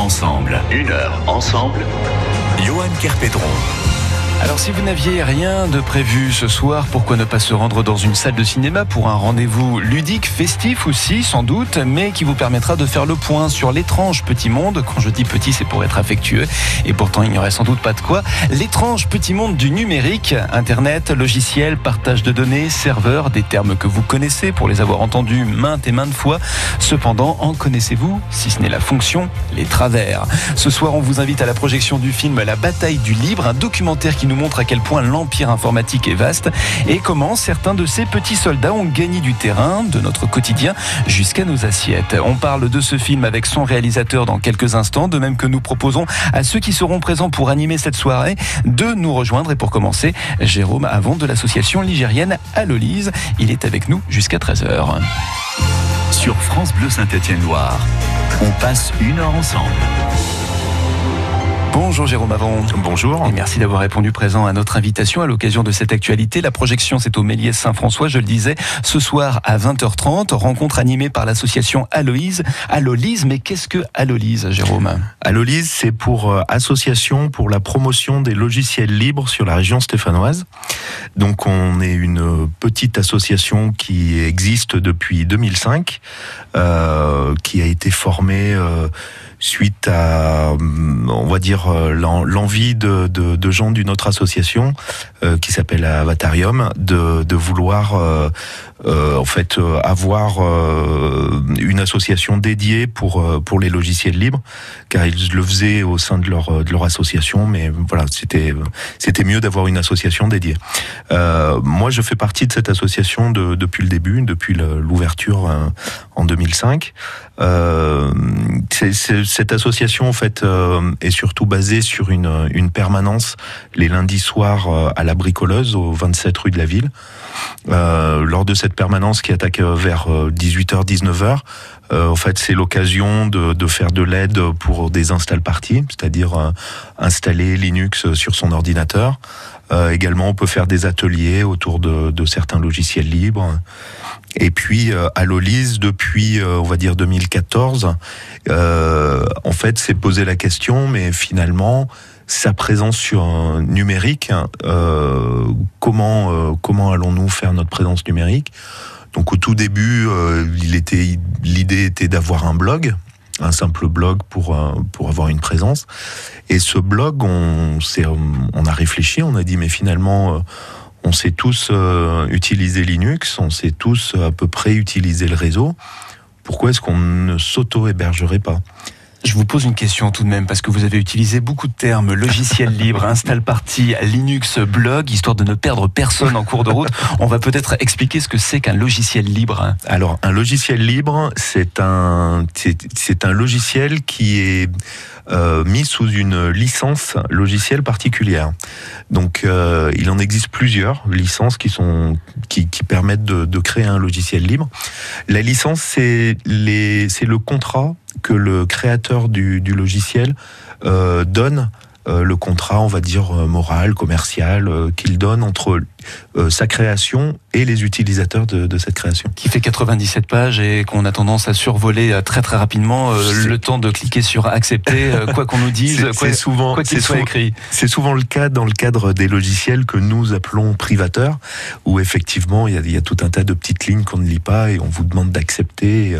ensemble. Une heure ensemble. Johan Kerpedron. Alors si vous n'aviez rien de prévu ce soir, pourquoi ne pas se rendre dans une salle de cinéma pour un rendez-vous ludique, festif aussi sans doute, mais qui vous permettra de faire le point sur l'étrange petit monde? Quand je dis petit, c'est pour être affectueux, et pourtant il n'y aurait sans doute pas de quoi. L'étrange petit monde du numérique, Internet, logiciel, partage de données, serveur, des termes que vous connaissez pour les avoir entendus maintes et maintes fois. Cependant, en connaissez-vous, si ce n'est la fonction, les travers? Ce soir, on vous invite à la projection du film La bataille du libre, un documentaire qui nous montre à quel point l'empire informatique est vaste et comment certains de ces petits soldats ont gagné du terrain, de notre quotidien jusqu'à nos assiettes. On parle de ce film avec son réalisateur dans quelques instants, de même que nous proposons à ceux qui seront présents pour animer cette soirée de nous rejoindre. Et pour commencer, Jérôme Avant de l'association ligérienne Allolise. Il est avec nous jusqu'à 13h. Sur France Bleu Saint-Étienne-Loire, on passe une heure ensemble. Bonjour Jérôme Avon. Bonjour. Et merci d'avoir répondu présent à notre invitation à l'occasion de cette actualité. La projection, c'est au Méliès Saint-François, je le disais, ce soir à 20h30. Rencontre animée par l'association Aloïse. Alolise, mais qu'est-ce que Alolise, Jérôme? Alolise, c'est pour euh, Association pour la promotion des logiciels libres sur la région stéphanoise. Donc on est une petite association qui existe depuis 2005, euh, qui a été formée... Euh, suite à, on va dire, euh, l'envie de, de, de, gens d'une autre association euh, qui s'appelle Avatarium de, de vouloir euh, euh en fait avoir une association dédiée pour pour les logiciels libres, car ils le faisaient au sein de leur de leur association, mais voilà, c'était c'était mieux d'avoir une association dédiée. moi, je fais partie de cette association de, depuis le début, depuis l'ouverture en 2005. Euh, cette association en fait euh, est surtout basée sur une, une, permanence les lundis soirs euh, à la bricoleuse au 27 rue de la Ville. Euh, lors de cette permanence qui attaque vers 18h 19h, en fait c'est l'occasion de, faire de l'aide pour des install parties, c'est-à-dire installer Linux sur son ordinateur. également on peut faire des ateliers autour de, de certains logiciels libres. Et puis euh, à l'Olise, depuis euh, on va dire 2014, euh, en fait, s'est posé la question, mais finalement, sa présence sur numérique, euh, comment euh, comment allons-nous faire notre présence numérique? Donc au tout début, il était l'idée était d'avoir un blog, un simple blog pour pour avoir une présence. Et ce blog, on on a réfléchi, on a dit mais finalement on sait tous euh, utiliser Linux, on sait tous à peu près utiliser le réseau. Pourquoi est-ce qu'on ne s'auto-hébergerait pas? Je vous pose une question tout de même, parce que vous avez utilisé beaucoup de termes, logiciel libre, install party, Linux, blog, histoire de ne perdre personne en cours de route. On va peut-être expliquer ce que c'est qu'un logiciel libre. Alors, un logiciel libre, c'est un, c'est un logiciel qui est euh, mis sous une licence logicielle particulière. Donc, euh, il en existe plusieurs licences qui sont qui, qui permettent de, de, créer un logiciel libre. La licence, c'est les, c'est le contrat que le créateur du, du logiciel euh, donne le contrat, on va dire, euh, moral, commercial, euh, qu'il donne entre sa création et les utilisateurs de, de, cette création. Qui fait 97 pages et qu'on a tendance à survoler très très rapidement le temps de cliquer sur accepter, quoi qu'on nous dise, quoi, souvent, quoi qu'il soit écrit. C'est souvent le cas dans le cadre des logiciels que nous appelons privateurs, où effectivement il y a, il y a tout un tas de petites lignes qu'on ne lit pas et on vous demande d'accepter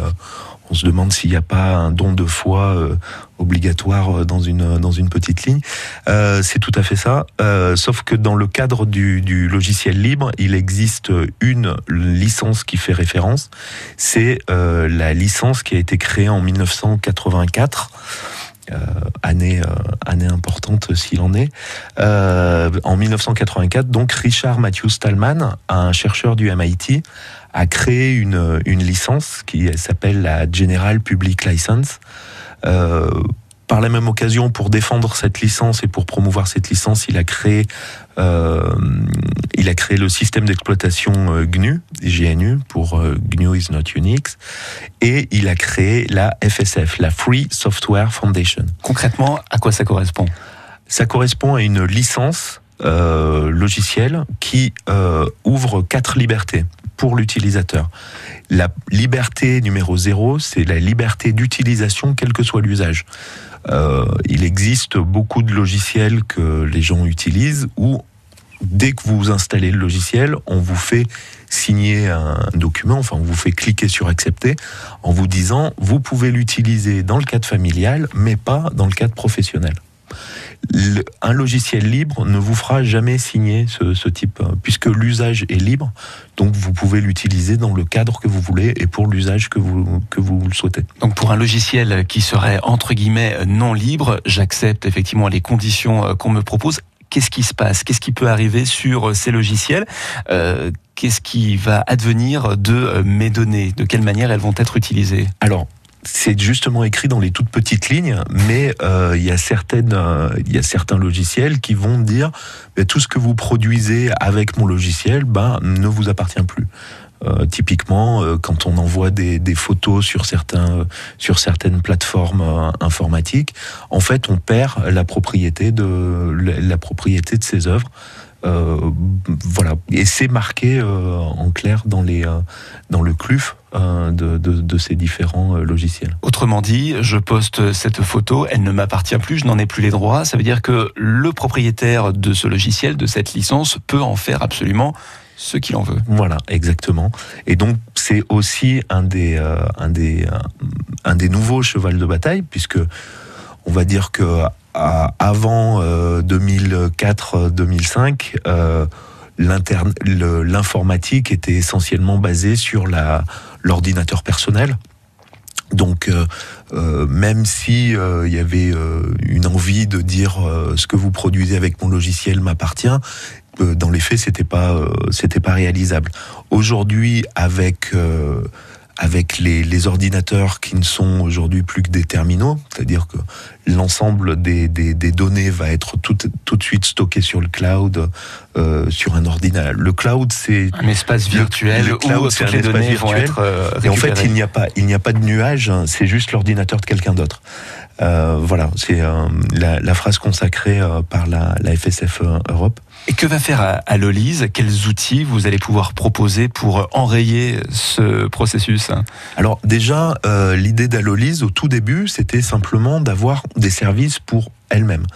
on se demande s'il n'y a pas un don de foi euh, obligatoire euh, dans une dans une petite ligne. Euh, c'est tout à fait ça. Euh, sauf que dans le cadre du, logiciel libre, il existe une licence qui fait référence. C'est euh, la licence qui a été créée en 1984. Euh, année, année importante s'il en est. en 1984, donc Richard Matthew Stallman, un chercheur du MIT, a créé une, une licence qui s'appelle la General Public License. Euh, par la même occasion, pour défendre cette licence et pour promouvoir cette licence, il a créé, euh, il a créé le système d'exploitation euh, GNU, GNU pour euh, GNU is not Unix, et il a créé la FSF, la Free Software Foundation. Concrètement, à quoi ça correspond? Ça correspond à une licence logiciel qui ouvre quatre libertés pour l'utilisateur. La liberté numéro zéro, c'est la liberté d'utilisation, quel que soit l'usage. Euh, il existe beaucoup de logiciels que les gens utilisent où dès que vous installez le logiciel, on vous fait signer un document, enfin on vous fait cliquer sur accepter en vous disant vous pouvez l'utiliser dans le cadre familial mais pas dans le cadre professionnel un logiciel libre ne vous fera jamais signer ce, type, euh, puisque l'usage est libre, donc vous pouvez l'utiliser dans le cadre que vous voulez et pour l'usage que vous, que vous le souhaitez. Donc pour un logiciel qui serait entre guillemets non libre, j'accepte effectivement les conditions euh, qu'on me propose. Qu'est-ce qui se passe? Qu'est-ce qui peut arriver sur euh, ces logiciels? Qu'est-ce qui va advenir de mes données? De quelle manière elles vont être utilisées? Alors, c'est justement écrit dans les toutes petites lignes, mais euh, il y a certaines, euh, il y a certains logiciels qui vont dire tout ce que vous produisez avec mon logiciel, ben ne vous appartient plus. Euh, typiquement, quand on envoie des, photos sur certains, sur certaines plateformes informatiques, en fait, on perd la propriété de la propriété de ces œuvres. Voilà, et c'est marqué en clair dans, les, dans le CLUF de, de, ces différents logiciels. Autrement dit, je poste cette photo, elle ne m'appartient plus, je n'en ai plus les droits. Ça veut dire que le propriétaire de ce logiciel, de cette licence, peut en faire absolument ce qu'il en veut. Voilà, exactement. Et donc c'est aussi un des, un des, un des nouveaux chevals de bataille, puisque on va dire que avant 2004-2005, euh, euh, l'informatique était essentiellement basée sur l'ordinateur personnel. Donc, euh, même si il y avait une envie de dire ce que vous produisez avec mon logiciel m'appartient, dans les faits, c'était pas c'était pas réalisable. Aujourd'hui, avec avec les, ordinateurs qui ne sont aujourd'hui plus que des terminaux, c'est-à-dire que l'ensemble des, données va être tout, tout de suite stocké sur le cloud, euh, sur un ordinateur. Le cloud, c'est un espace virtuel où toutes les données vont être euh, Et en fait, il n'y a pas, il n'y a pas de nuage, hein, c'est juste l'ordinateur de quelqu'un d'autre. Euh, voilà, c'est la, phrase consacrée par la, la FSF Europe. Et que va faire Alolise Quels outils vous allez pouvoir proposer pour enrayer ce processus? Alors déjà, euh, l'idée d'Alolise au tout début, c'était simplement d'avoir des services pour elle-même.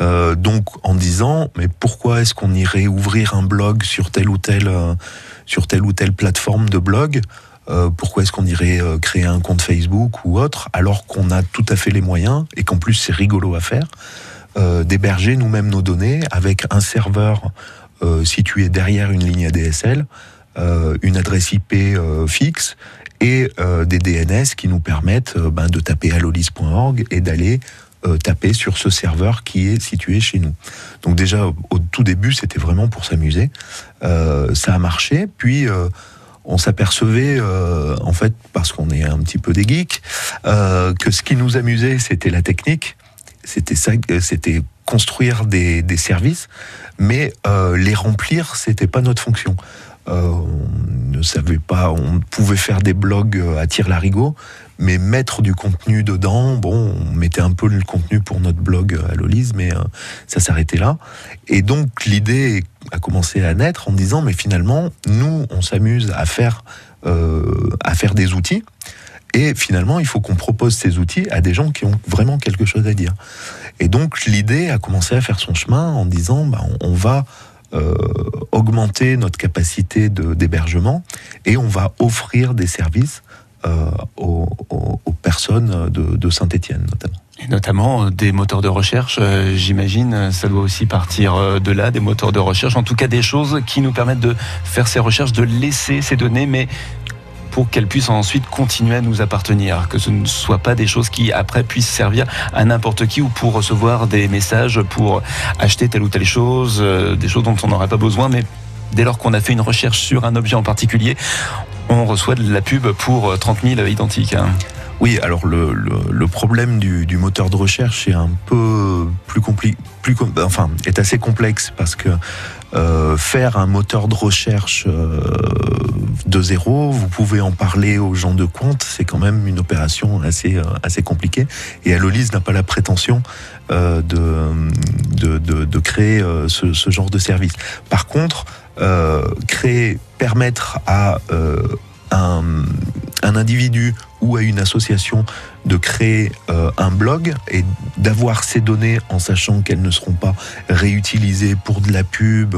Euh, donc en disant, mais pourquoi est-ce qu'on irait ouvrir un blog sur telle ou telle, euh, sur telle ou telle plateforme de blog? Pourquoi est-ce qu'on irait créer un compte Facebook ou autre alors qu'on a tout à fait les moyens et qu'en plus c'est rigolo à faire? Euh, d'héberger nous-mêmes nos données avec un serveur euh, situé derrière une ligne ADSL, euh, une adresse IP fixe et des DNS qui nous permettent ben, de taper allolis.org et d'aller taper sur ce serveur qui est situé chez nous. Donc déjà au tout début c'était vraiment pour s'amuser. ça a marché, puis on s'apercevait, en fait, parce qu'on est un petit peu des geeks, que ce qui nous amusait, c'était la technique, c'était ça, euh, c'était construire des, services, mais euh, les remplir, c'était pas notre fonction. Euh, on ne savait pas, on pouvait faire des blogs à tir larigot, mais mettre du contenu dedans, bon, on mettait un peu le contenu pour notre blog à Lolise, mais ça s'arrêtait là. Et donc l'idée a commencé à naître en disant, mais finalement, nous, on s'amuse à faire, à faire des outils et finalement, il faut qu'on propose ces outils à des gens qui ont vraiment quelque chose à dire. Et donc, l'idée a commencé à faire son chemin en disant, bah, on, va euh, augmenter notre capacité d'hébergement et on va offrir des services euh, aux, personnes de, Saint-Étienne notamment. Et notamment euh, des moteurs de recherche, j'imagine, ça doit aussi partir de là, des moteurs de recherche, en tout cas des choses qui nous permettent de faire ces recherches, de laisser ces données, mais pour qu'elles puissent ensuite continuer à nous appartenir, que ce ne soit pas des choses qui après puissent servir à n'importe qui ou pour recevoir des messages pour acheter telle ou telle chose, euh, des choses dont on n'aurait pas besoin, mais dès lors qu'on a fait une recherche sur un objet en particulier, on reçoit de la pub pour 30 000 identiques. Hein. Oui, alors le, problème du, du, moteur de recherche est un peu plus compliqué, plus, enfin, est assez complexe parce que euh, faire un moteur de recherche euh, de zéro. Vous pouvez en parler aux gens de compte. C'est quand même une opération assez, euh, assez compliquée. Et Alolise n'a pas la prétention de, de, de, de, créer ce, ce, genre de service. Par contre, créer, permettre à un, un individu ou à une association de créer euh, un blog et d'avoir ces données en sachant qu'elles ne seront pas réutilisées pour de la pub,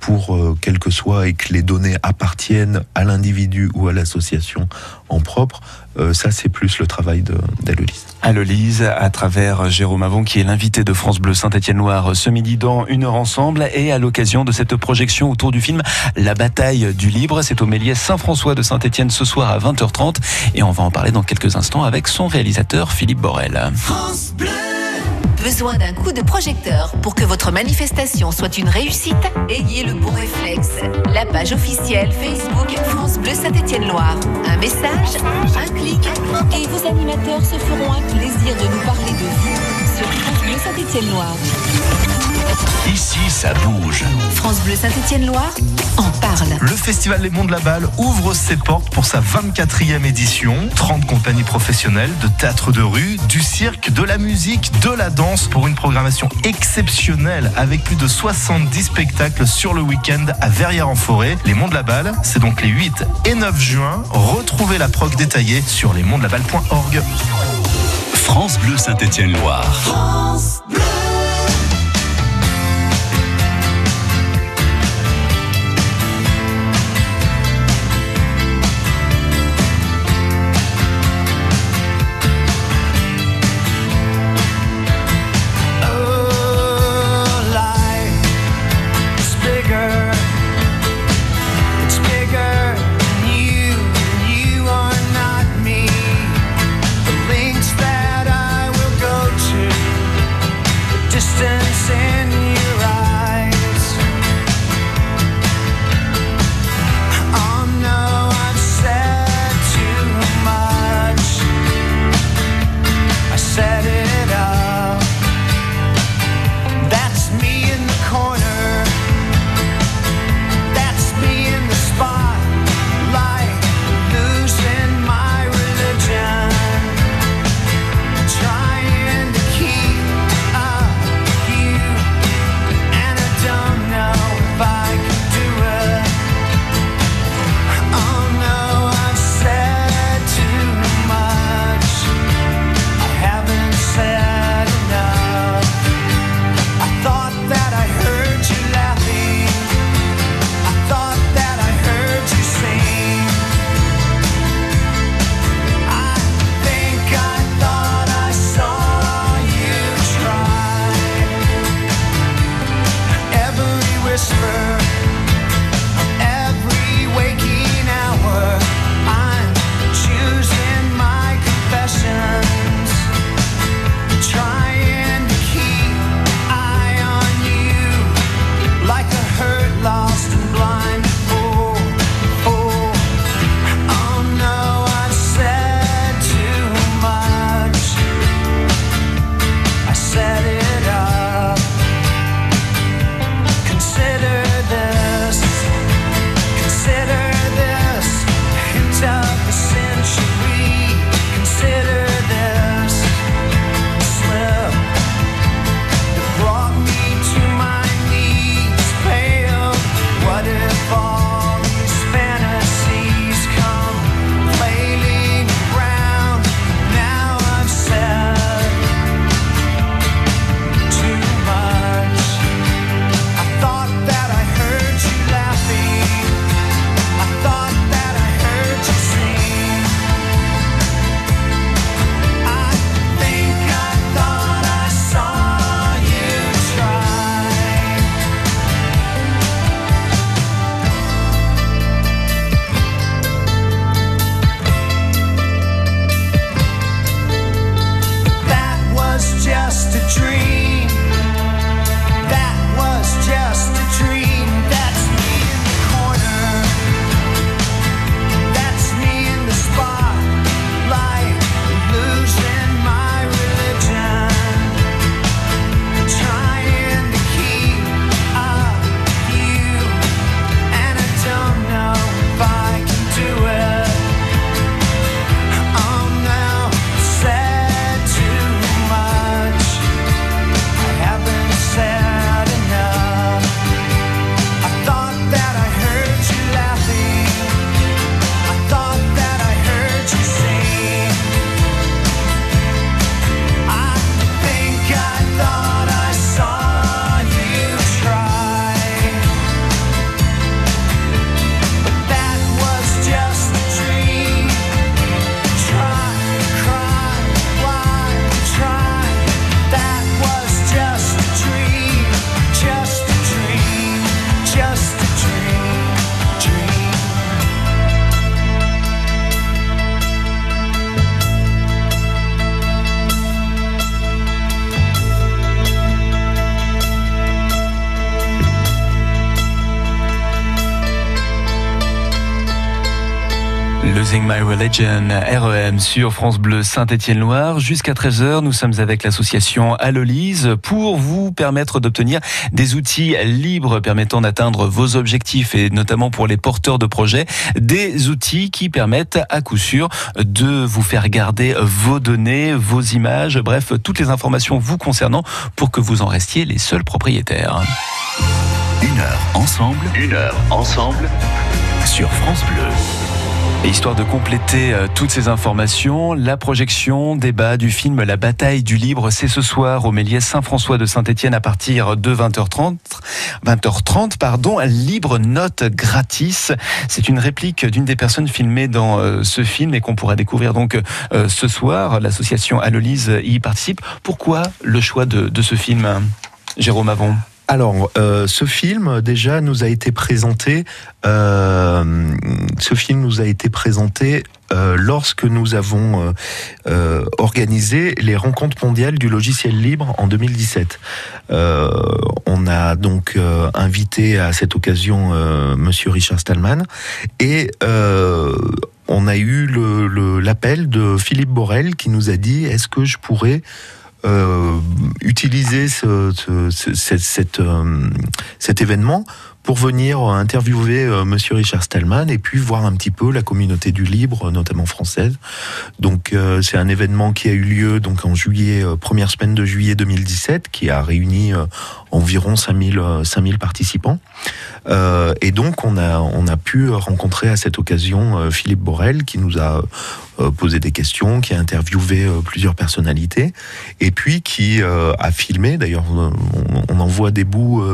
pour euh, quel que soit, et que les données appartiennent à l'individu ou à l'association en propre, euh, ça c'est plus le travail d'Alolise. Alolise, à travers Jérôme Avon, qui est l'invité de France Bleu Saint-Étienne-Loire ce midi dans Une heure ensemble, et à l'occasion de cette projection autour du film La bataille du libre. C'est au Méliès Saint-François de Saint-Étienne ce soir à 20h30, et on va en parler dans quelques instants avec son réalisateur Philippe Borel. France Bleu Besoin d'un coup de projecteur pour que votre manifestation soit une réussite Ayez le bon réflexe. La page officielle Facebook France Bleu Saint-Étienne-Loire. Un message, un clic, et vos animateurs se feront un plaisir de nous parler de vous sur France Bleu Saint-Étienne-Loire. Ici, ça bouge. France Bleu Saint-Étienne-Loire en parle. Le Festival Les Monts de la Balle ouvre ses portes pour sa 24e édition. 30 compagnies professionnelles de théâtre de rue, du cirque, de la musique, de la danse pour une programmation exceptionnelle avec plus de 70 spectacles sur le week-end à Verrières-en-Forêt. Les Monts de la Balle, c'est donc les 8 et 9 juin. Retrouvez la prog détaillée sur lesmontsdelaballe.org. France Bleu Saint-Étienne-Loire. France Bleu. Losing My Religion, REM sur France Bleu Saint-Étienne-Loire. Jusqu'à 13h, nous sommes avec l'association Allolise pour vous permettre d'obtenir des outils libres permettant d'atteindre vos objectifs et notamment pour les porteurs de projets, des outils qui permettent à coup sûr de vous faire garder vos données, vos images, bref, toutes les informations vous concernant pour que vous en restiez les seuls propriétaires. Une heure ensemble, une heure ensemble sur France Bleu. Et histoire de compléter euh, toutes ces informations, la projection débat du film La bataille du libre, c'est ce soir au Méliès Saint-François de Saint-Étienne à partir de 20h30. 20h30, pardon, libre note gratis. C'est une réplique d'une des personnes filmées dans euh, ce film et qu'on pourra découvrir donc euh, ce soir. L'association Allolise y participe. Pourquoi le choix de ce film, Jérôme Avon? Alors, euh, ce film déjà nous a été présenté. Euh, ce film nous a été présenté euh, lorsque nous avons organisé les rencontres mondiales du logiciel libre en 2017. on a donc invité à cette occasion Monsieur Richard Stallman et on a eu l'appel de Philippe Borel qui nous a dit est-ce que je pourrais utiliser ce, cet, euh, cet événement pour venir interviewer euh, Monsieur Richard Stallman et puis voir un petit peu la communauté du libre, notamment française. Donc euh, c'est un événement qui a eu lieu donc en juillet, euh, première semaine de juillet 2017, qui a réuni environ 5000 5000 participants. et donc on a on a pu rencontrer à cette occasion Philippe Borel qui nous a posé des questions, qui a interviewé plusieurs personnalités et puis qui a filmé. D'ailleurs on, on en voit des bouts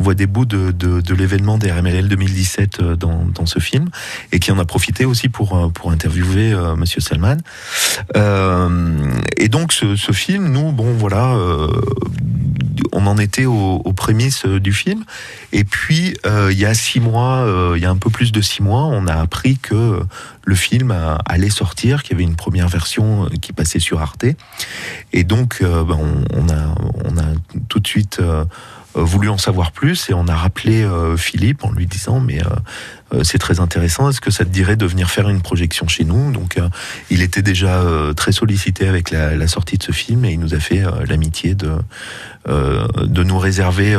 on voit des bouts de, de, l'événement des RMLL 2017 euh, dans, dans, ce film et qui en a profité aussi pour, euh, pour interviewer euh, Monsieur Salman. et donc ce, film, nous, bon voilà, on en était aux, prémices du film. Et puis il y a six mois, il y a un peu plus de six mois, on a appris que le film allait sortir, qu'il y avait une première version qui passait sur Arte. Et donc ben, on, a, on a tout de suite euh, voulu en savoir plus et on a rappelé euh, Philippe en lui disant mais euh, c'est très intéressant, est-ce que ça te dirait de venir faire une projection chez nous? Donc il était déjà très sollicité avec la, la, sortie de ce film et il nous a fait l'amitié de, de nous réserver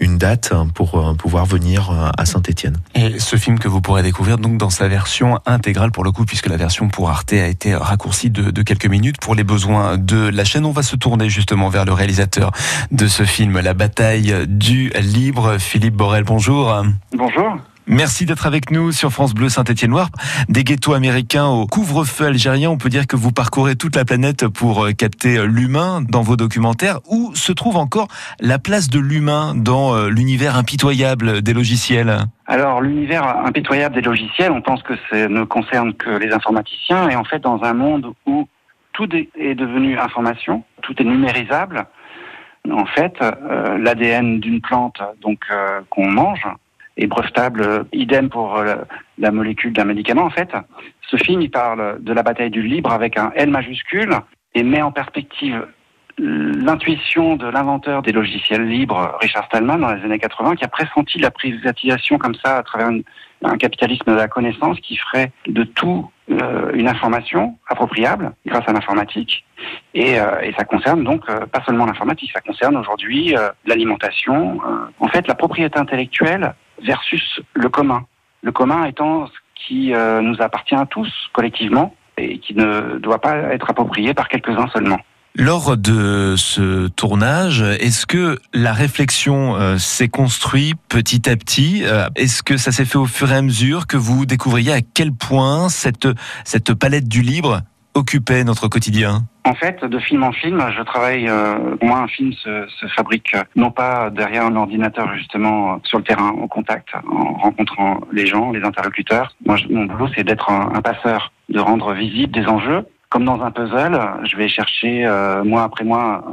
une date pour pouvoir venir à Saint-Étienne. Et ce film que vous pourrez découvrir donc dans sa version intégrale pour le coup, puisque la version pour Arte a été raccourcie de, de quelques minutes pour les besoins de la chaîne. On va se tourner justement vers le réalisateur de ce film, La bataille du libre. Philippe Borel, bonjour. Bonjour. Merci d'être avec nous sur France Bleu Saint-Étienne-Noir. Des ghettos américains au couvre-feu algérien, on peut dire que vous parcourez toute la planète pour euh, capter euh, l'humain dans vos documentaires. Où se trouve encore la place de l'humain dans euh, l'univers impitoyable des logiciels? Alors l'univers impitoyable des logiciels, on pense que ça ne concerne que les informaticiens et en fait dans un monde où tout est devenu information, tout est numérisable, en fait, l'ADN d'une plante donc qu'on mange est brevetable, idem pour euh, la molécule d'un médicament. En fait, ce film il parle de la bataille du libre avec un L majuscule et met en perspective l'intuition de l'inventeur des logiciels libres, Richard Stallman, dans les années 80, qui a pressenti la privatisation comme ça à travers un capitalisme de la connaissance qui ferait de tout euh, une information appropriable grâce à l'informatique. Et, euh, ça concerne donc euh, pas seulement l'informatique, ça concerne aujourd'hui l'alimentation, en fait la propriété intellectuelle versus le commun. Le commun étant ce qui nous appartient à tous collectivement et qui ne doit pas être approprié par quelques-uns seulement. Lors de ce tournage, est-ce que la réflexion euh, s'est construite petit à petit euh, Est-ce que ça s'est fait au fur et à mesure que vous découvriez à quel point cette, cette palette du libre occupait notre quotidien en fait, de film en film, je travaille. Euh, moi, un film se, se, fabrique non pas derrière un ordinateur justement sur le terrain, au contact, en rencontrant les gens, les interlocuteurs. Moi, mon boulot, c'est d'être un, passeur, de rendre visible des enjeux comme dans un puzzle, je vais chercher euh, mois après mois.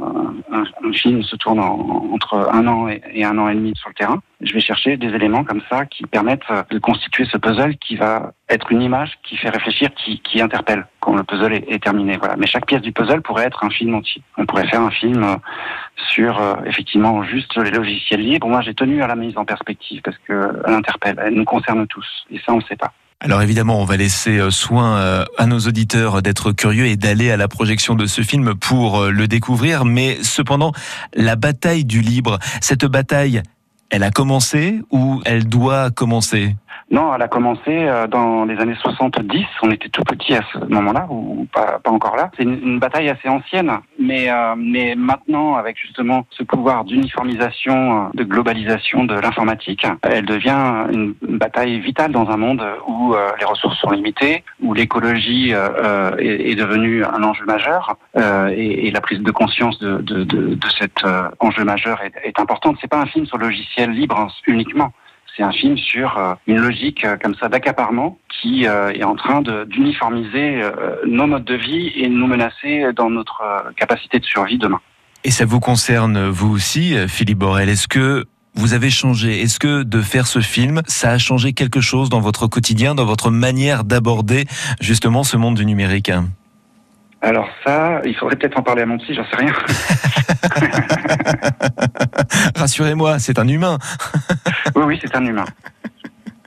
Un, un, film se tourne entre un an et, un an et demi sur le terrain. Je vais chercher des éléments comme ça qui permettent de constituer ce puzzle qui va être une image qui fait réfléchir, qui, qui interpelle quand le puzzle est, terminé. Voilà. Mais chaque pièce du puzzle pourrait être un film entier. On pourrait faire un film sur euh, effectivement juste les logiciels libres. Moi, j'ai tenu à la mise en perspective parce qu'elle interpelle, elle nous concerne tous. Et ça, on ne sait pas. Alors évidemment, on va laisser euh, soin euh, à nos auditeurs d'être curieux et d'aller à la projection de ce film pour euh, le découvrir. Mais cependant, la bataille du libre, cette bataille, elle a commencé ou elle doit commencer? Non, elle a commencé euh, dans les années 70. On était tout petit à ce moment-là, ou pas, pas encore là. C'est une, bataille assez ancienne, mais, euh, mais maintenant, avec justement ce pouvoir d'uniformisation, euh, de globalisation de l'informatique, elle devient une bataille vitale dans un monde où euh, les ressources sont limitées, où l'écologie euh, est, est, devenue un enjeu majeur, et, et, la prise de conscience de, de, de, de cet enjeu majeur est, est importante. C'est pas un film sur le logiciel libre hein, uniquement. C'est un film sur euh, une logique euh, comme ça d'accaparement qui euh, est en train d'uniformiser nos modes de vie et nous menacer dans notre capacité de survie demain. Et ça vous concerne vous aussi, Philippe Borel? Est-ce que vous avez changé? Est-ce que de faire ce film, ça a changé quelque chose dans votre quotidien, dans votre manière d'aborder justement ce monde du numérique? Alors ça, il faudrait peut-être en parler à mon psy, j'en sais rien. Rassurez-moi, c'est un humain. oui, oui, c'est un humain.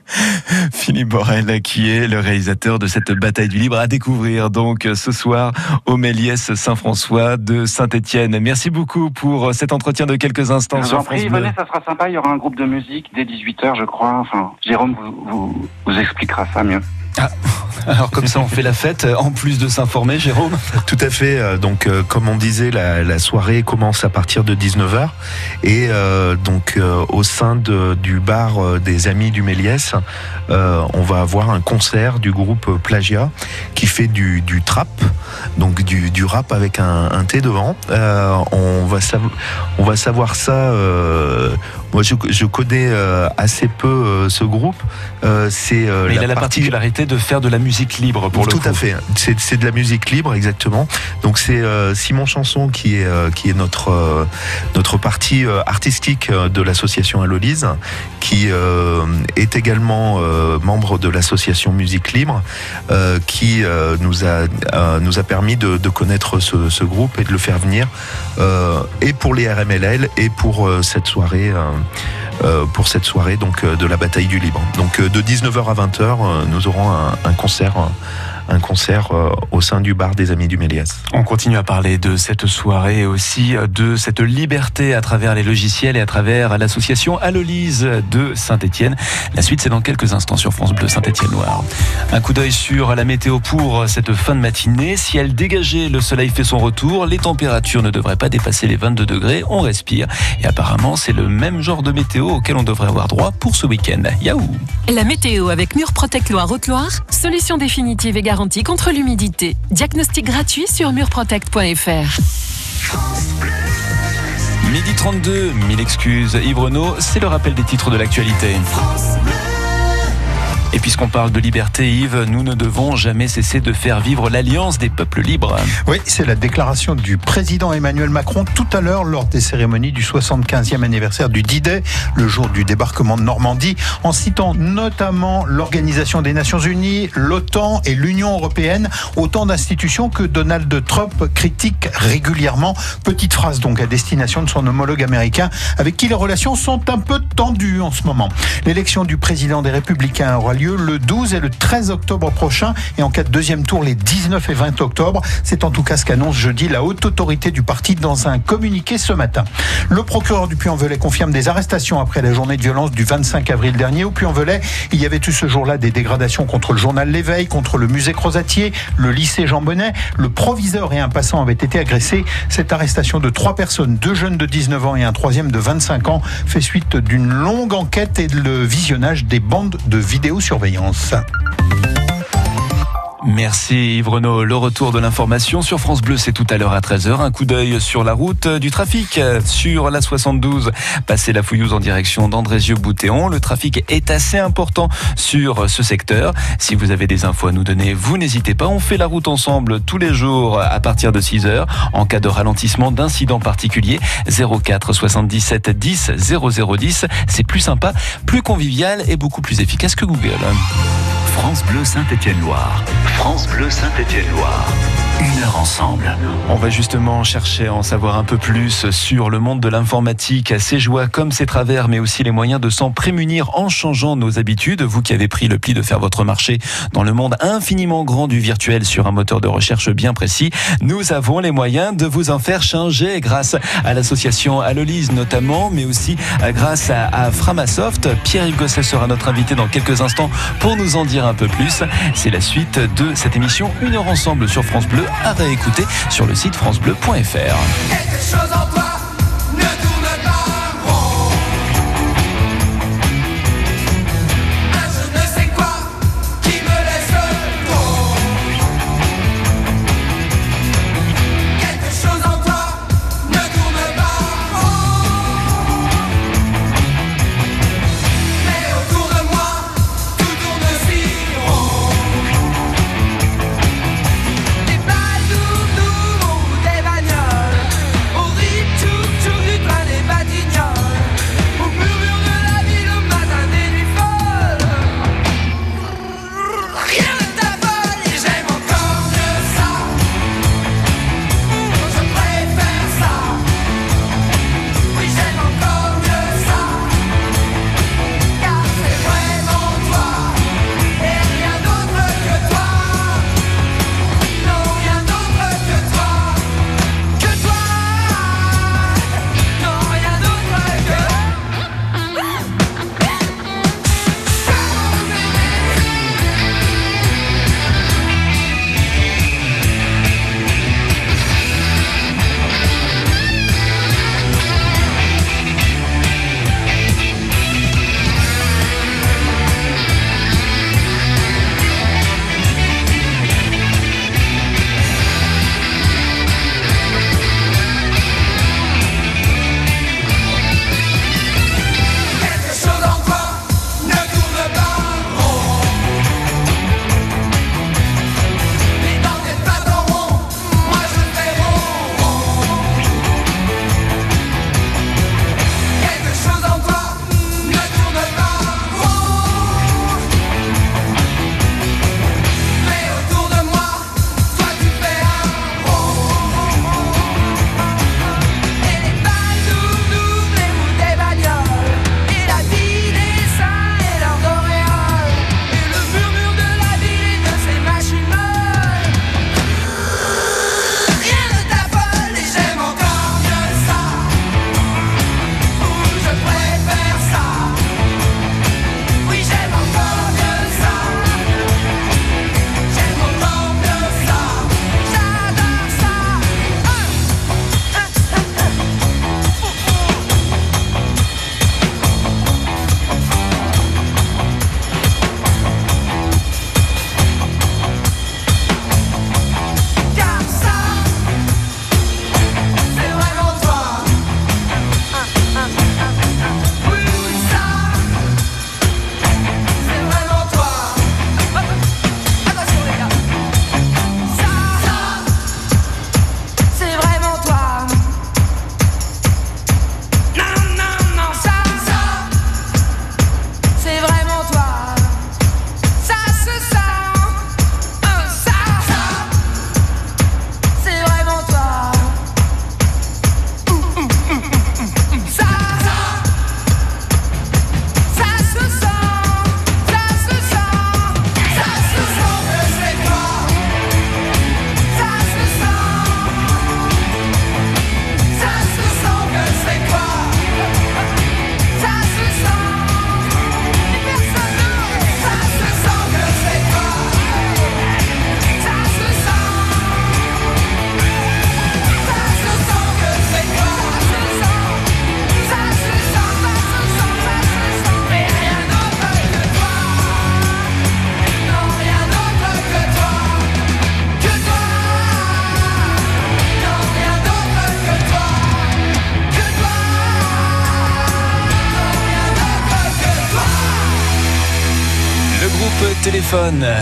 Philippe Borel, qui est le réalisateur de cette bataille du libre à découvrir donc ce soir au Méliès Saint-François de Saint-Étienne. Merci beaucoup pour cet entretien de quelques instants je sur France prie, venez, ça sera sympa. Il y aura un groupe de musique dès 18h, je crois. Enfin, Jérôme vous, vous, vous expliquera ça mieux. Ah, alors comme ça on fait la fête en plus de s'informer, Jérôme Tout à fait. euh, Donc comme on disait, la, soirée commence à partir de 19h et euh, donc euh, au sein du bar euh, des Amis du Méliès, euh, on va avoir un concert du groupe Plagia qui fait du, trap, donc du, rap avec un, un thé devant. Euh, on va on va savoir ça. Moi, je, je connais assez peu ce groupe. c'est il la a la particularité de faire de la musique libre pour tout le coup. à fait. C'est de la musique libre exactement. Donc c'est euh, Simon Chanson qui est euh, qui est notre euh, notre partie artistique de l'association Alolise, qui est également membre de l'association Musique Libre, qui nous a nous a permis de, de connaître ce, ce, groupe et de le faire venir et pour les RMLL et pour cette soirée. Euh, pour cette soirée donc euh, de la bataille du Libre. Donc euh, de 19h à 20h, nous aurons un concert un concert euh, au sein du bar des Amis du Méliès. On continue à parler de cette soirée et aussi de cette liberté à travers les logiciels et à travers l'association Alolise de Saint-Étienne. La suite, c'est dans quelques instants sur France Bleu Saint-Étienne Noir. Un coup d'œil sur la météo pour cette fin de matinée. Si elle dégageait, le soleil fait son retour. Les températures ne devraient pas dépasser les 22 degrés. On respire. Et apparemment, c'est le même genre de météo auquel on devrait avoir droit pour ce week-end. Yaou La météo avec Murprotec Loire-Haute-Loire, solution définitive et garantie contre l'humidité. Diagnostic gratuit sur murprotect.fr. Midi 32, mille excuses. Yves Renaud, c'est le rappel des titres de l'actualité. Et puisqu'on parle de liberté, Yves, nous ne devons jamais cesser de faire vivre l'alliance des peuples libres. Oui, c'est la déclaration du président Emmanuel Macron tout à l'heure lors des cérémonies du 75e anniversaire du D-Day, le jour du débarquement de Normandie, en citant notamment l'Organisation des Nations Unies, l'OTAN et l'Union européenne, autant d'institutions que Donald Trump critique régulièrement. Petite phrase donc à destination de son homologue américain, avec qui les relations sont un peu tendues en ce moment. L'élection du président des Républicains aura lieu le 12 et le 13 octobre prochain et en cas de deuxième tour les 19 et 20 octobre. C'est en tout cas ce qu'annonce jeudi la haute autorité du parti dans un communiqué ce matin. Le procureur du Puy-en-Velay confirme des arrestations après la journée de violence du 25 avril dernier. Au Puy-en-Velay, il y avait eu ce jour-là des dégradations contre le journal L'Éveil, contre le musée Crozatier, le lycée Jean Bonnet. Le proviseur et un passant avaient été agressés. Cette arrestation de trois personnes, deux jeunes de 19 ans et un troisième de 25 ans, fait suite d'une longue enquête et le visionnage des bandes de vidéosurveillance. Merci Yves. Le retour de l'information sur France Bleu, c'est tout à l'heure à 13h. Un coup d'œil sur la route du trafic sur la 72. Passez la Fouillouse en direction d'Andrézieux-Boutéon. Le trafic est assez important sur ce secteur. Si vous avez des infos à nous donner, vous n'hésitez pas. On fait la route ensemble tous les jours à partir de 6h. En cas de ralentissement d'incident particulier, 04 77 10 0010. C'est plus sympa, plus convivial et beaucoup plus efficace que Google. France Bleu Saint-Étienne-Loire. France Bleu Saint-Étienne-Loire. Une heure ensemble. On va justement chercher à en savoir un peu plus sur le monde de l'informatique, ses joies comme ses travers, mais aussi les moyens de s'en prémunir en changeant nos habitudes. Vous qui avez pris le pli de faire votre marché dans le monde infiniment grand du virtuel sur un moteur de recherche bien précis, nous avons les moyens de vous en faire changer grâce à l'association Alolise notamment, mais aussi grâce à, Framasoft. Pierre-Yves Gosset sera notre invité dans quelques instants pour nous en dire un peu plus. C'est la suite de cette émission Une heure ensemble sur France Bleu à réécouter sur le site francebleu.fr.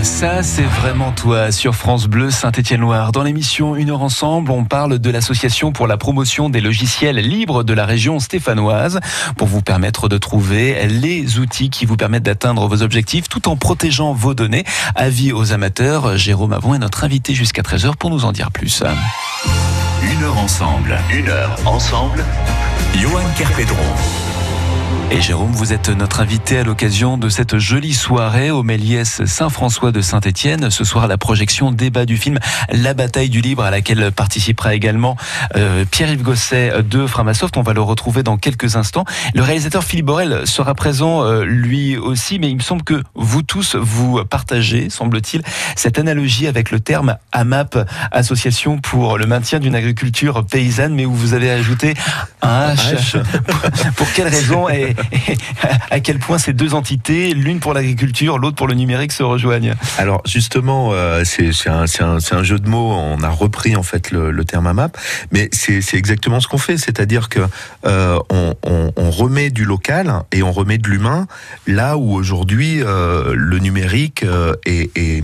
ça c'est vraiment toi sur France Bleu Saint-Étienne-Loire. Dans l'émission Une heure ensemble, on parle de l'association pour la promotion des logiciels libres de la région stéphanoise pour vous permettre de trouver les outils qui vous permettent d'atteindre vos objectifs tout en protégeant vos données. Avis aux amateurs, Jérôme Avon est notre invité jusqu'à 13h pour nous en dire plus. Une heure ensemble, une heure ensemble, Johan Kerpedron. Et Jérôme, vous êtes notre invité à l'occasion de cette jolie soirée au Méliès Saint-François de Saint-Étienne. Ce soir, la projection débat du film La bataille du libre à laquelle participera également euh, Pierre-Yves Gosset de Framasoft. On va le retrouver dans quelques instants. Le réalisateur Philippe Borel sera présent euh, lui aussi, mais il me semble que vous tous, vous partagez, semble-t-il, cette analogie avec le terme AMAP, Association pour le maintien d'une agriculture paysanne, mais où vous avez ajouté un H. pour quelle raison à quel point ces deux entités, l'une pour l'agriculture, l'autre pour le numérique, se rejoignent. Alors justement, euh, c'est un, jeu de mots. On a repris en fait le, terme AMAP, mais c'est exactement ce qu'on fait, c'est-à-dire que euh, on, remet du local et on remet de l'humain là où aujourd'hui euh, le numérique est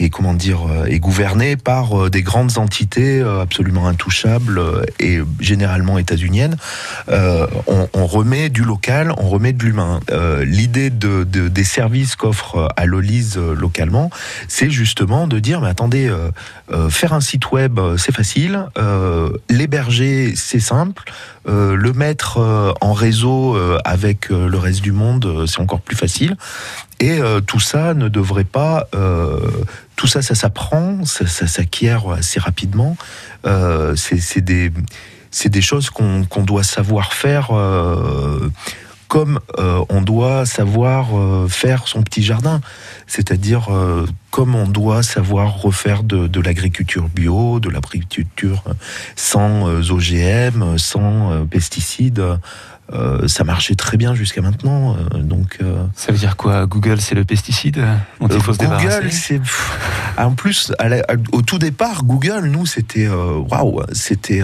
et comment dire euh, est gouverné par euh, des grandes entités euh, absolument intouchables et généralement états-uniennes. On, remet du local, on remet de l'humain. L'idée de, de, des services qu'offre à localement, c'est justement de dire mais attendez, faire un site web c'est facile, l'héberger c'est simple. Le mettre en réseau avec le reste du monde, c'est encore plus facile. Et tout ça ne devrait pas tout ça, ça s'apprend, ça, s'acquiert assez rapidement. Euh, c'est des, choses qu'on qu doit savoir faire. Euh, comme euh, on doit savoir faire son petit jardin, c'est-à-dire comme on doit savoir refaire de l'agriculture bio, de l'agriculture sans OGM, sans pesticides. Euh, ça marchait très bien jusqu'à maintenant. Euh, donc, euh, ça veut dire quoi? Google, c'est le pesticide? Dont il faut se Google, c'est en plus au tout départ, Google, nous, c'était waouh, c'était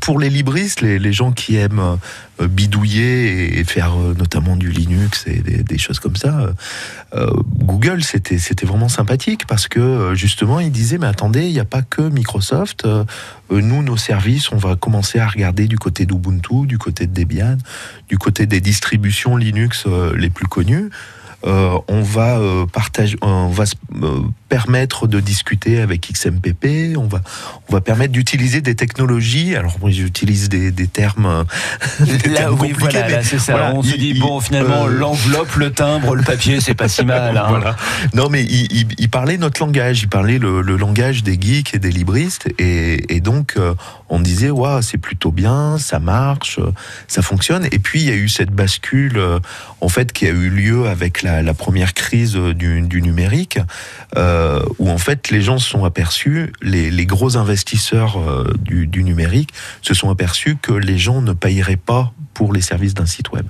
pour les libristes, les, les, gens qui aiment bidouiller et faire notamment du Linux et des, choses comme ça. Google, c'était c'était vraiment sympathique parce que justement, ils disaient mais attendez, il n'y a pas que Microsoft. nous, nos services, on va commencer à regarder du côté d'Ubuntu, du côté de Debian, du côté des distributions Linux euh, les plus connues. Euh, on va euh, partager, on va permettre de discuter avec XMPP, on va, on va permettre d'utiliser des technologies. Alors moi j'utilise des, des, termes. des là, termes oui, voilà, c'est ça. on se dit bon finalement l'enveloppe, le timbre, le papier, c'est pas si mal. Hein. Voilà. Non mais il, il, parlait notre langage, il parlait le, le, langage des geeks et des libristes, et, et donc on disait waouh c'est plutôt bien, ça marche, ça fonctionne. Et puis il y a eu cette bascule en fait qui a eu lieu avec la, la première crise du, du numérique. Euh, où en fait les gens se sont aperçus, les, les gros investisseurs euh, du, du, numérique se sont aperçus que les gens ne payeraient pas pour les services d'un site web.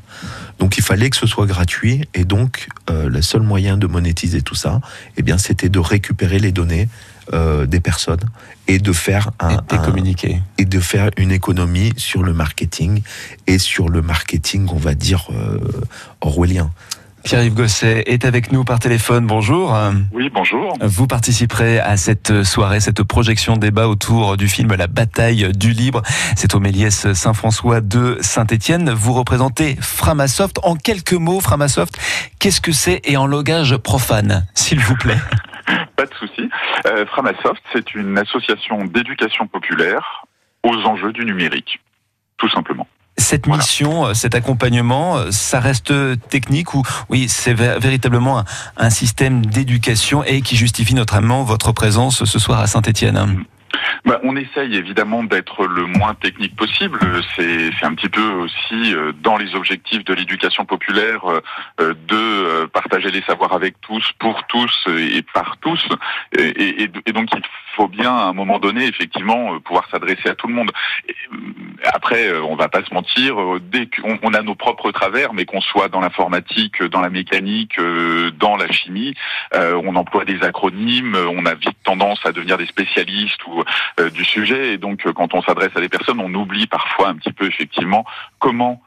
Donc il fallait que ce soit gratuit et donc euh, le seul moyen de monétiser tout ça, eh bien c'était de récupérer les données euh, des personnes et de faire un, et, communiquer. et de faire une économie sur le marketing et sur le marketing on va dire euh, orwellien. Pierre-Yves Gosset est avec nous par téléphone. Bonjour. Oui, bonjour. Vous participerez à cette soirée, cette projection débat autour du film La bataille du libre. C'est au Méliès Saint-François de Saint-Étienne. Vous représentez Framasoft. En quelques mots, Framasoft, qu'est-ce que c'est et en logage profane, s'il vous plaît? Pas de souci. Euh, Framasoft, c'est une association d'éducation populaire aux enjeux du numérique, tout simplement cette mission, euh, cet accompagnement, euh, ça reste technique ou oui, c'est véritablement un, système d'éducation et qui justifie notamment votre présence ce soir à Saint-Étienne bah, on essaye évidemment d'être le moins technique possible. C'est un petit peu aussi euh, dans les objectifs de l'éducation populaire de partager les savoirs avec tous, pour tous et par tous. Et, donc il faut bien à un moment donné effectivement pouvoir s'adresser à tout le monde. Après, euh, on va pas se mentir, euh, dès qu'on on a nos propres travers, mais qu'on soit dans l'informatique, dans la mécanique, euh, dans la chimie, on emploie des acronymes, on a vite tendance à devenir des spécialistes ou du sujet, et donc quand on s'adresse à des personnes, on oublie parfois un petit peu effectivement comment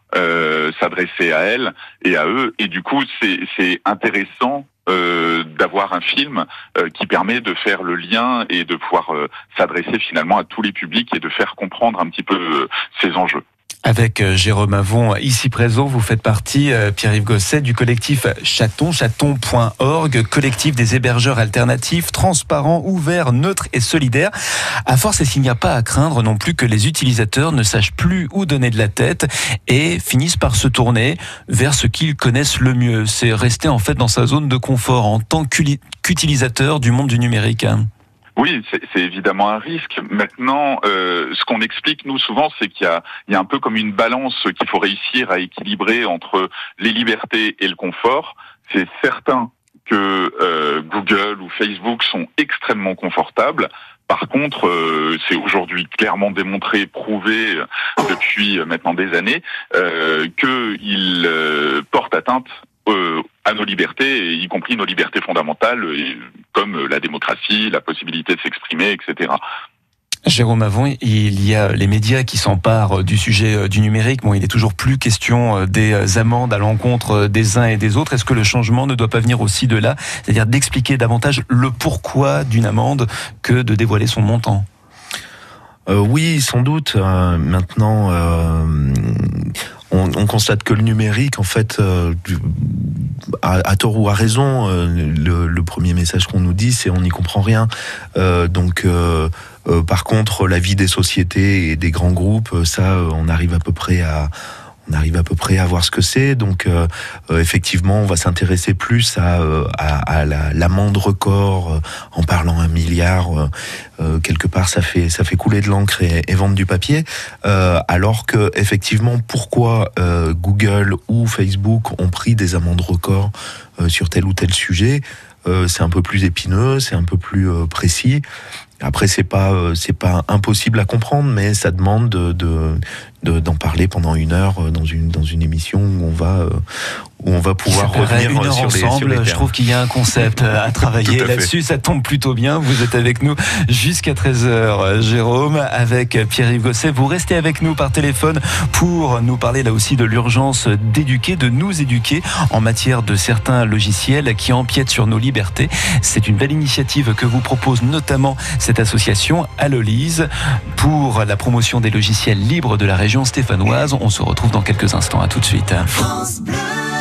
s'adresser à elles et à eux, et du coup c'est intéressant d'avoir un film qui permet de faire le lien et de pouvoir s'adresser finalement à tous les publics et de faire comprendre un petit peu ces enjeux. Avec euh, Jérôme Avon, ici présent, vous faites partie, euh, Pierre-Yves Gosset, du collectif Chaton, chaton.org, collectif des hébergeurs alternatifs, transparents, ouverts, neutres et solidaires. À force, est-ce qu'il n'y a pas à craindre non plus que les utilisateurs ne sachent plus où donner de la tête et finissent par se tourner vers ce qu'ils connaissent le mieux C'est rester en fait dans sa zone de confort en tant qu'utilisateur du monde du numérique. Oui, c'est évidemment un risque. Maintenant, euh, ce qu'on explique nous souvent, c'est qu'il y, a, un peu comme une balance qu'il faut réussir à équilibrer entre les libertés et le confort. C'est certain que euh, Google ou Facebook sont extrêmement confortables. Par contre, euh, c'est aujourd'hui clairement démontré, prouvé depuis maintenant des années, qu'ils portent atteinte euh, à nos libertés, y compris nos libertés fondamentales, comme la démocratie, la possibilité de s'exprimer, etc. Jérôme Avon, il y a les médias qui s'emparent du sujet euh, du numérique. Bon, il est toujours plus question euh, des amendes à l'encontre des uns et des autres. Est-ce que le changement ne doit pas venir aussi de là, c'est-à-dire d'expliquer davantage le pourquoi d'une amende que de dévoiler son montant? Euh, Oui, sans doute. maintenant, on, constate que le numérique, en fait, euh, à, tort ou à raison, euh, le, premier message qu'on nous dit, c'est on n'y comprend rien. Euh, donc, par contre, la vie des sociétés et des grands groupes, ça, on arrive à peu près à on arrive à peu près à voir ce que c'est. Donc euh, euh, effectivement, on va s'intéresser plus à, euh, à, l'amende record en parlant un milliard. quelque part, ça fait ça fait couler de l'encre et, vendre du papier. alors que effectivement, pourquoi Google ou Facebook ont pris des amendes records sur tel ou tel sujet? C'est un peu plus épineux, c'est un peu plus précis. Après, c'est pas c'est pas impossible à comprendre, mais ça demande de, de d'en parler pendant une heure euh, dans une, dans une émission où on va, euh, où on va pouvoir revenir une heure sur ensemble. je trouve qu'il y a un concept euh, à travailler là-dessus. Ça tombe plutôt bien. Vous êtes avec nous jusqu'à 13h, Jérôme, avec Pierre-Yves Gosset. Vous restez avec nous par téléphone pour nous parler là aussi de l'urgence d'éduquer, de nous éduquer en matière de certains logiciels qui empiètent sur nos libertés. C'est une belle initiative que vous propose notamment cette association Allolise pour la promotion des logiciels libres de la région stéphanoise. On se retrouve dans quelques instants. À tout de suite. France Bleu.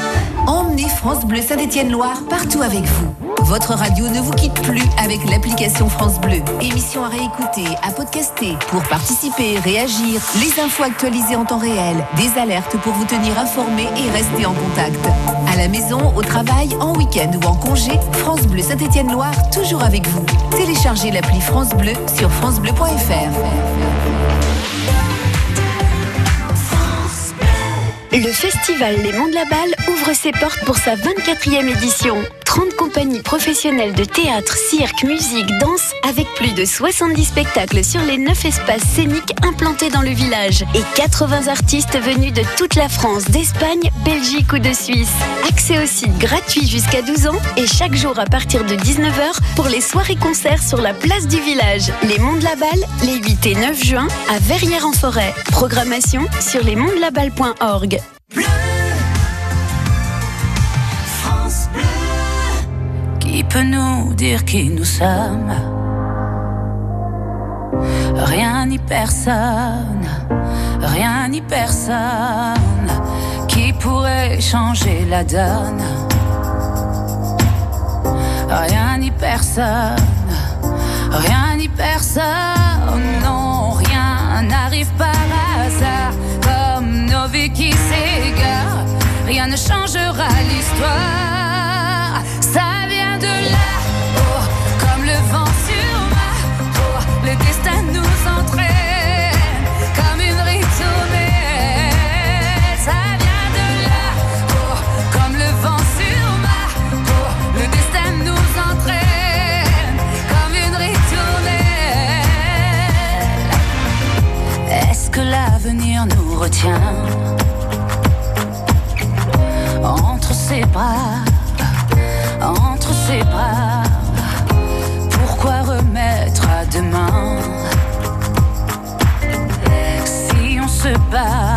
France Bleu Saint-Étienne-Loire partout avec vous. Votre radio ne vous quitte plus avec l'application France Bleu. Émission à réécouter, à podcaster. Pour participer, réagir, les infos actualisées en temps réel, des alertes pour vous tenir informé et rester en contact. À la maison, au travail, en week-end ou en congé, France Bleu Saint-Étienne-Loire, toujours avec vous. Téléchargez l'appli France Bleu sur francebleu.fr. Le festival Les Monts de la Balle ouvre ses portes pour sa 24e édition. 30 compagnies professionnelles de théâtre, cirque, musique, danse, avec plus de 70 spectacles sur les 9 espaces scéniques implantés dans le village et 80 artistes venus de toute la France, d'Espagne, Belgique ou de Suisse. Accès au site gratuit jusqu'à 12 ans et chaque jour à partir de 19h pour les soirées-concerts sur la place du village. Les Monts de la Balle, les 8 et 9 juin à Verrières-en-Forêt. Programmation sur lesmontsdelaballe.org. Qui peut nous dire qui nous sommes? Rien ni personne, rien ni personne. Qui pourrait changer la donne? Rien ni personne, rien ni personne, non, rien n'arrive par hasard. Comme nos vies qui s'égarent. Rien ne changera l'histoire. Ça comme le vent sur ma peau, le destin nous entraîne comme une ritournelle. Ça vient de là-haut, comme le vent sur ma peau, le destin nous entraîne comme une ritournelle. Est-ce que l'avenir nous retient? Ses bras? entre ses bras. Pourquoi remettre à demain? Si on se bat,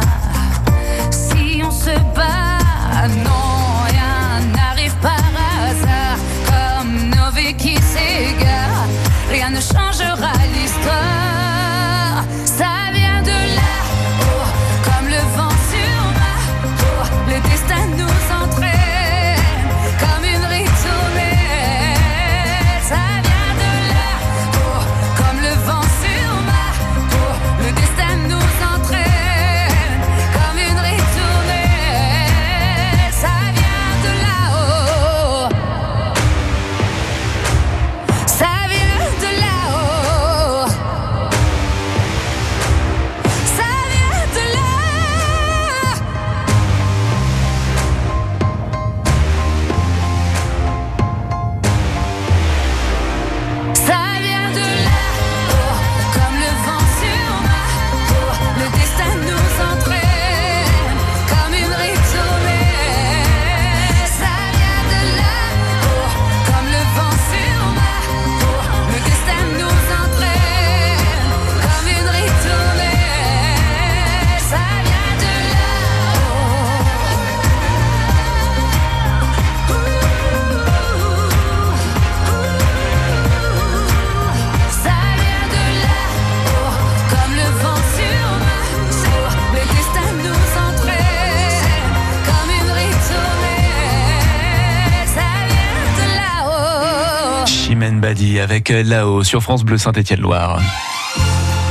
avec là-haut sur France Bleu Saint-Étienne-Loire.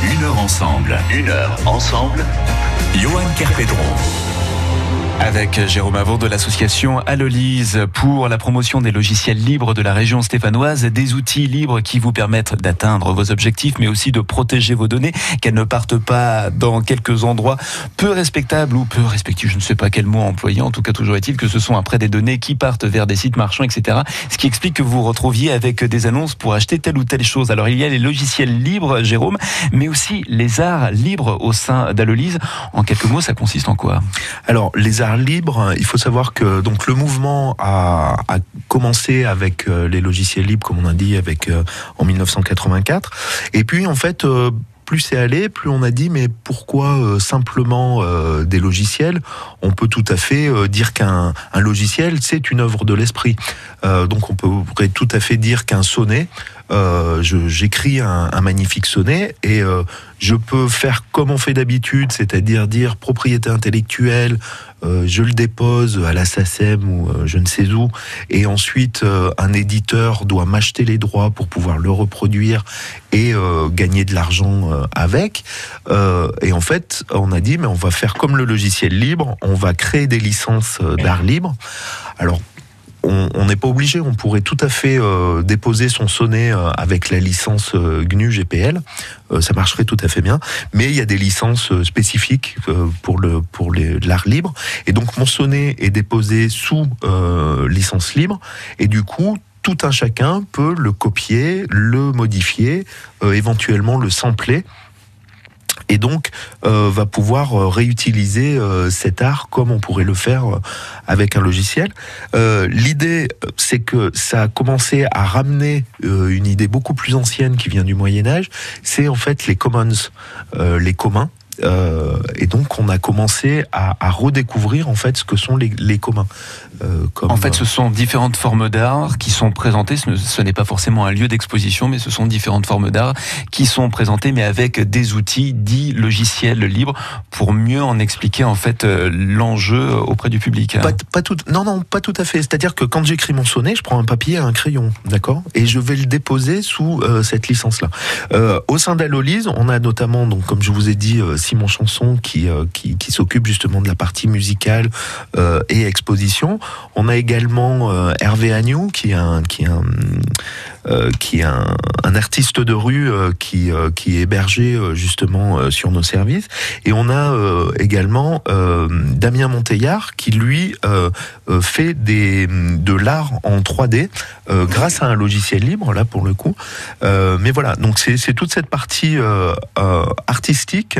Une heure ensemble, une heure ensemble. Johan Kerpedron. Avec Jérôme Avon de l'association Allolise pour la promotion des logiciels libres de la région stéphanoise, des outils libres qui vous permettent d'atteindre vos objectifs, mais aussi de protéger vos données, qu'elles ne partent pas dans quelques endroits peu respectables ou peu respectifs, je ne sais pas quel mot employer, en tout cas toujours est-il que ce sont après des données qui partent vers des sites marchands, etc. Ce qui explique que vous retrouviez avec des annonces pour acheter telle ou telle chose. Alors il y a les logiciels libres, Jérôme, mais aussi les arts libres au sein d'Allolise. En quelques mots, ça consiste en quoi? Alors les arts libre, il faut savoir que donc le mouvement a, commencé avec euh, les logiciels libres, comme on a dit, avec euh, en 1984. Et puis en fait. Euh, plus c'est allé, plus on a dit mais pourquoi simplement des logiciels? On peut tout à fait dire qu'un un logiciel c'est une œuvre de l'esprit. donc on pourrait tout à fait dire qu'un sonnet, j'écris un, magnifique sonnet et je peux faire comme on fait d'habitude, c'est-à-dire dire propriété intellectuelle, euh, je le dépose à la SACEM ou euh, je ne sais où, et ensuite euh, un éditeur doit m'acheter les droits pour pouvoir le reproduire et gagner de l'argent avec. et en fait, on a dit, mais on va faire comme le logiciel libre, on va créer des licences d'art libre. Alors, on n'est pas obligé, on pourrait tout à fait euh, déposer son sonnet euh, avec la licence euh, GNU GPL, ça marcherait tout à fait bien, mais il y a des licences spécifiques pour le pour l'art libre, et donc mon sonnet est déposé sous licence libre, et du coup tout un chacun peut le copier, le modifier, éventuellement le sampler et donc euh, va pouvoir euh, réutiliser euh, cet art comme on pourrait le faire avec un logiciel. L'idée, c'est que ça a commencé à ramener une idée beaucoup plus ancienne qui vient du Moyen Âge, c'est en fait les commons, les communs. Euh, et donc on a commencé à, à, redécouvrir en fait ce que sont les, les communs. Euh, comme en fait, ce sont différentes formes d'art qui sont présentées. Ce, n'est pas forcément un lieu d'exposition, mais ce sont différentes formes d'art qui sont présentées, mais avec des outils dits logiciels libres pour mieux en expliquer en fait euh, l'enjeu auprès du public. Pas, pas, tout, non, non, pas tout à fait. C'est-à-dire que quand j'écris mon sonnet, je prends un papier et un crayon, d'accord, et je vais le déposer sous euh, cette licence-là. Euh, au sein d'Alolise, on a notamment, donc comme je vous ai dit Simon Chanson qui, euh, qui, qui s'occupe justement de la partie musicale euh, et exposition. On a également euh, Hervé Agnew qui est un, qui est un qui est un, un, artiste de rue euh, qui, euh, qui est hébergé justement sur nos services. Et on a également Damien Monteillard qui lui fait des, de l'art en 3D grâce à un logiciel libre là pour le coup. mais voilà, donc c'est toute cette partie artistique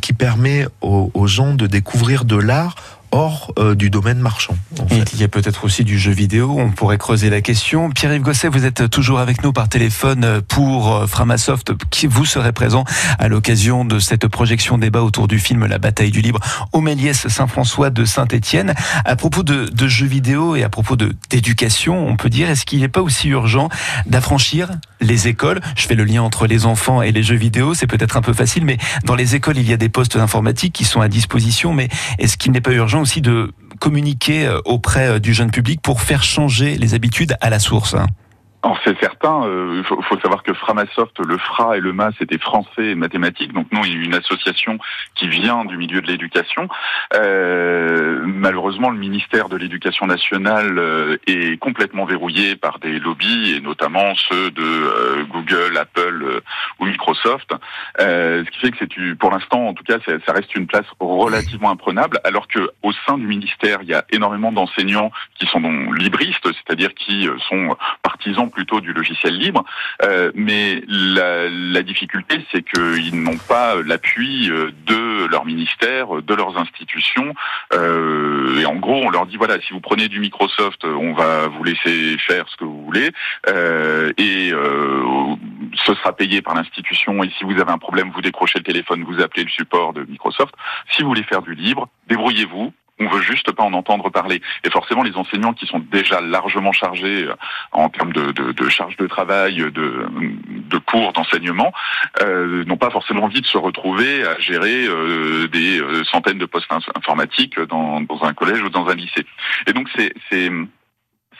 qui permet aux, aux gens de découvrir de l'art hors euh, du domaine marchand. En fait. Il y a peut-être aussi du jeu vidéo, on pourrait creuser la question. Pierre-Yves Gosset, vous êtes toujours avec nous par téléphone pour euh, Framasoft, qui vous serez présent à l'occasion de cette projection débat autour du film La bataille du libre au Méliès Saint-François de Saint-Étienne. À propos de, de, jeux vidéo et à propos d'éducation, on peut dire, est-ce qu'il n'est pas aussi urgent d'affranchir les écoles? Je fais le lien entre les enfants et les jeux vidéo, c'est peut-être un peu facile, mais dans les écoles, il y a des postes informatiques qui sont à disposition, mais est-ce qu'il n'est pas urgent aussi de communiquer euh, auprès euh, du jeune public pour faire changer les habitudes à la source. Hein. C'est certain. Il euh, faut, savoir que Framasoft, le FRA et le MA, c'était français et mathématiques. Donc nous, il y a une association qui vient du milieu de l'éducation. Euh, malheureusement, le ministère de l'Éducation nationale euh, est complètement verrouillé par des lobbies, et notamment ceux de Google, Apple ou Microsoft. ce qui fait que pour l'instant, en tout cas, ça reste une place relativement imprenable, alors que au sein du ministère, il y a énormément d'enseignants qui sont libristes, c'est-à-dire qui sont partisans plutôt du logiciel libre, euh, mais la, difficulté, c'est qu'ils n'ont pas l'appui euh, de leur ministère, de leurs institutions. Euh, et en gros, on leur dit voilà, si vous prenez du Microsoft, on va vous laisser faire ce que vous voulez, et ce sera payé par l'institution. Et si vous avez un problème, vous décrochez le téléphone, vous appelez le support de Microsoft. Si vous voulez faire du libre, débrouillez-vous on veut juste pas en entendre parler. Et forcément, les enseignants qui sont déjà largement chargés euh, en termes de, de, de charge de travail, de, cours, d'enseignement, euh, n'ont pas forcément envie de se retrouver à gérer euh, des centaines de postes informatiques dans, dans un collège ou dans un lycée. Et donc, c'est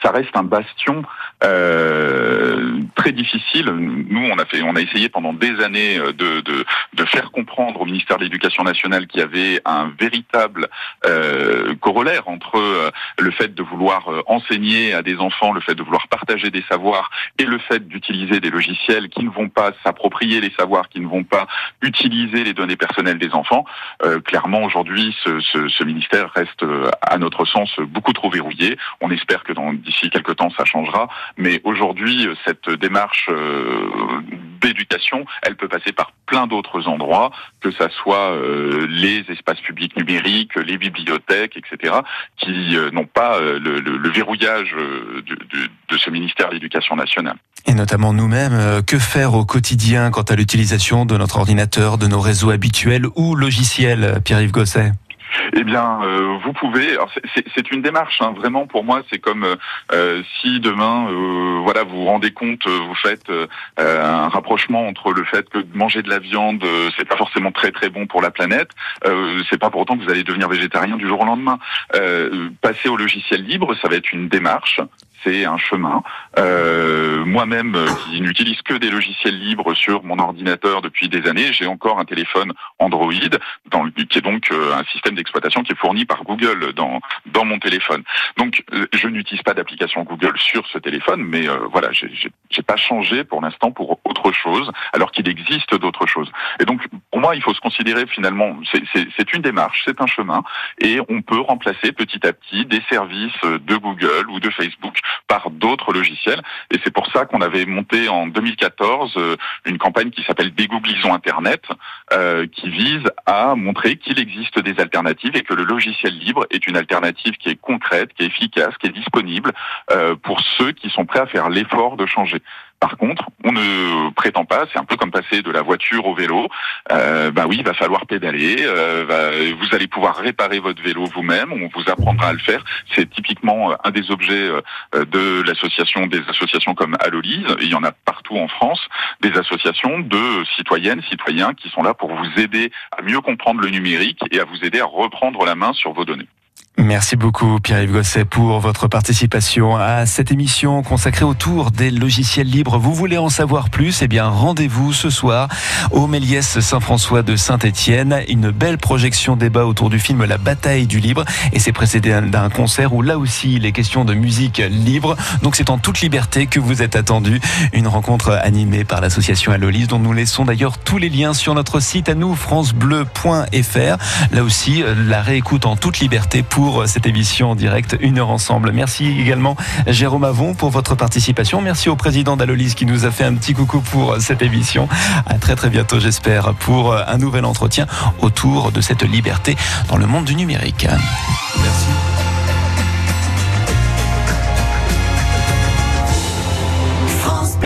ça reste un bastion euh, très difficile. Nous, on a fait, on a essayé pendant des années euh, de, de, de faire comprendre au ministère de l'Éducation nationale qu'il y avait un véritable euh, corollaire entre euh, le fait de vouloir enseigner à des enfants, le fait de vouloir partager des savoirs et le fait d'utiliser des logiciels qui ne vont pas s'approprier les savoirs, qui ne vont pas utiliser les données personnelles des enfants. Euh, clairement, aujourd'hui, ce, ce, ce, ministère reste, à notre sens, beaucoup trop verrouillé. On espère que d'ici quelques temps, ça changera. Mais aujourd'hui, cette démarche euh, d'éducation, elle peut passer par plein d'autres endroits, que ça soit euh, les espaces publics numériques, les bibliothèques, etc., qui euh, n'ont pas le, verrouillage de, de, de ce ministère de l'Éducation nationale. Et notamment nous-mêmes, que faire au quotidien quant à l'utilisation de notre ordinateur, de nos réseaux habituels ou logiciels, Pierre-Yves Gosset? Eh bien, euh, vous pouvez. C'est une démarche, hein, vraiment. Pour moi, c'est comme euh, si demain, euh, voilà, vous vous rendez compte, vous faites un rapprochement entre le fait que manger de la viande, c'est pas forcément très très bon pour la planète. c'est pas pour autant que vous allez devenir végétarien du jour au lendemain. passer au logiciel libre, ça va être une démarche c'est un chemin. Euh, Moi-même, qui n'utilise que des logiciels libres sur mon ordinateur depuis des années, j'ai encore un téléphone Android, qui est donc euh, un système d'exploitation qui est fourni par Google dans dans mon téléphone. Donc, euh, je n'utilise pas d'application Google sur ce téléphone, mais euh, voilà, j'ai pas changé pour l'instant pour autre chose, alors qu'il existe d'autres choses. Et donc, pour moi, il faut se considérer finalement, c'est une démarche, c'est un chemin, et on peut remplacer petit à petit des services de Google ou de Facebook par d'autres logiciels. Et c'est pour ça qu'on avait monté en 2014 euh, une campagne qui s'appelle Dégooglisons Internet, euh, qui vise à montrer qu'il existe des alternatives et que le logiciel libre est une alternative qui est concrète, qui est efficace, qui est disponible euh, pour ceux qui sont prêts à faire l'effort de changer. Par contre, on ne prétend pas, c'est un peu comme passer de la voiture au vélo. Euh, bah oui, il va falloir pédaler. Euh, vous allez pouvoir réparer votre vélo vous-même. On vous apprendra à le faire. C'est typiquement euh, un des objets euh, de l'association, des associations comme Allolise. Il y en a partout en France, des associations de citoyennes, citoyens qui sont là pour vous aider à mieux comprendre le numérique et à vous aider à reprendre la main sur vos données. Merci beaucoup Pierre-Yves Gosset pour votre participation à cette émission consacrée autour des logiciels libres. Vous voulez en savoir plus? Eh bien rendez-vous ce soir au Méliès Saint-François de Saint-Étienne. Une belle projection débat autour du film La bataille du libre et c'est précédé d'un concert où là aussi il est question de musique libre. Donc c'est en toute liberté que vous êtes attendu. Une rencontre animée par l'association Allolis dont nous laissons d'ailleurs tous les liens sur notre site à nous francebleu.fr. Là aussi la réécoute en toute liberté pour cette émission en direct, une heure ensemble. Merci également Jérôme Avon pour votre participation. Merci au président d'Alolis qui nous a fait un petit coucou pour cette émission. À très très bientôt, j'espère, pour un nouvel entretien autour de cette liberté dans le monde du numérique. Merci.